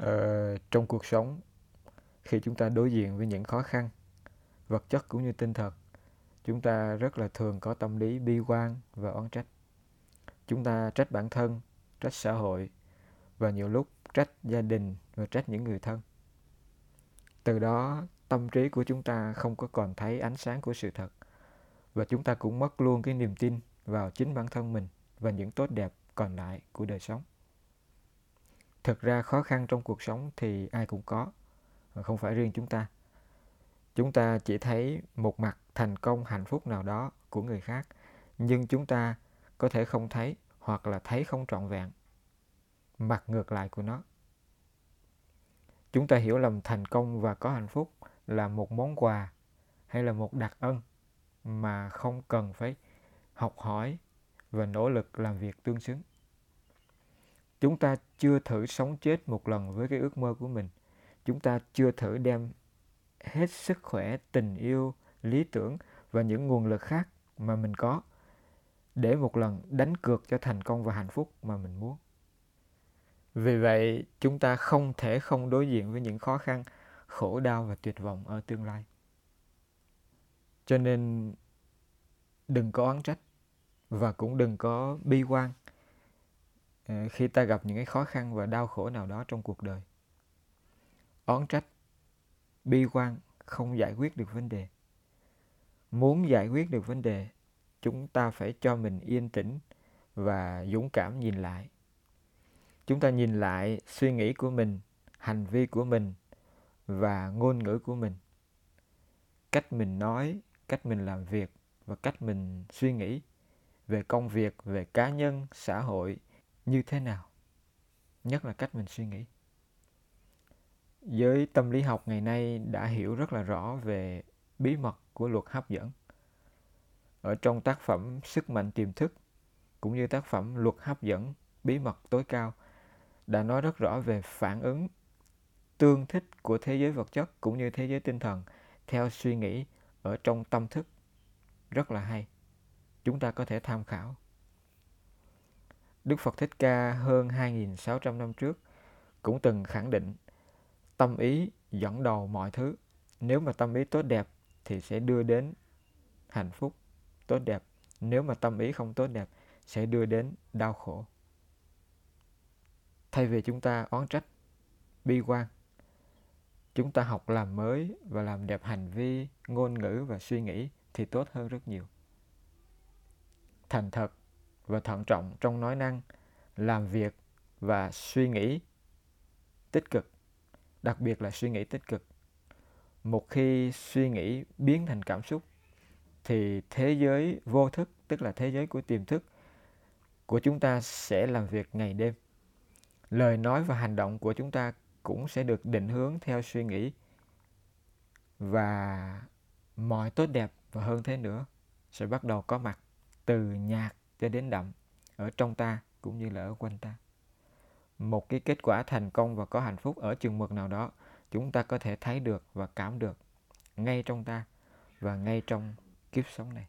Ờ, trong cuộc sống, khi chúng ta đối diện với những khó khăn, vật chất cũng như tinh thần, chúng ta rất là thường có tâm lý bi quan và oán trách. Chúng ta trách bản thân, trách xã hội và nhiều lúc trách gia đình và trách những người thân. Từ đó, tâm trí của chúng ta không có còn thấy ánh sáng của sự thật và chúng ta cũng mất luôn cái niềm tin vào chính bản thân mình và những tốt đẹp còn lại của đời sống thực ra khó khăn trong cuộc sống thì ai cũng có không phải riêng chúng ta. Chúng ta chỉ thấy một mặt thành công, hạnh phúc nào đó của người khác, nhưng chúng ta có thể không thấy hoặc là thấy không trọn vẹn. Mặt ngược lại của nó. Chúng ta hiểu lầm thành công và có hạnh phúc là một món quà hay là một đặc ân mà không cần phải học hỏi và nỗ lực làm việc tương xứng chúng ta chưa thử sống chết một lần với cái ước mơ của mình. Chúng ta chưa thử đem hết sức khỏe, tình yêu, lý tưởng và những nguồn lực khác mà mình có để một lần đánh cược cho thành công và hạnh phúc mà mình muốn. Vì vậy, chúng ta không thể không đối diện với những khó khăn, khổ đau và tuyệt vọng ở tương lai. Cho nên đừng có oán trách và cũng đừng có bi quan. Ờ, khi ta gặp những cái khó khăn và đau khổ nào đó trong cuộc đời, oán trách, bi quan không giải quyết được vấn đề. Muốn giải quyết được vấn đề, chúng ta phải cho mình yên tĩnh và dũng cảm nhìn lại. Chúng ta nhìn lại suy nghĩ của mình, hành vi của mình và ngôn ngữ của mình. Cách mình nói, cách mình làm việc và cách mình suy nghĩ về công việc, về cá nhân, xã hội như thế nào? Nhất là cách mình suy nghĩ. Giới tâm lý học ngày nay đã hiểu rất là rõ về bí mật của luật hấp dẫn. Ở trong tác phẩm sức mạnh tiềm thức, cũng như tác phẩm luật hấp dẫn, bí mật tối cao, đã nói rất rõ về phản ứng, tương thích của thế giới vật chất cũng như thế giới tinh thần theo suy nghĩ ở trong tâm thức. Rất là hay. Chúng ta có thể tham khảo. Đức Phật Thích Ca hơn 2.600 năm trước cũng từng khẳng định tâm ý dẫn đầu mọi thứ. Nếu mà tâm ý tốt đẹp thì sẽ đưa đến hạnh phúc tốt đẹp. Nếu mà tâm ý không tốt đẹp sẽ đưa đến đau khổ. Thay vì chúng ta oán trách, bi quan, chúng ta học làm mới và làm đẹp hành vi, ngôn ngữ và suy nghĩ thì tốt hơn rất nhiều. Thành thật và thận trọng trong nói năng, làm việc và suy nghĩ tích cực, đặc biệt là suy nghĩ tích cực. Một khi suy nghĩ biến thành cảm xúc thì thế giới vô thức, tức là thế giới của tiềm thức của chúng ta sẽ làm việc ngày đêm. Lời nói và hành động của chúng ta cũng sẽ được định hướng theo suy nghĩ và mọi tốt đẹp và hơn thế nữa sẽ bắt đầu có mặt từ nhạc cho đến đậm, ở trong ta cũng như là ở quanh ta. Một cái kết quả thành công và có hạnh phúc ở chừng mực nào đó, chúng ta có thể thấy được và cảm được ngay trong ta và ngay trong kiếp sống này.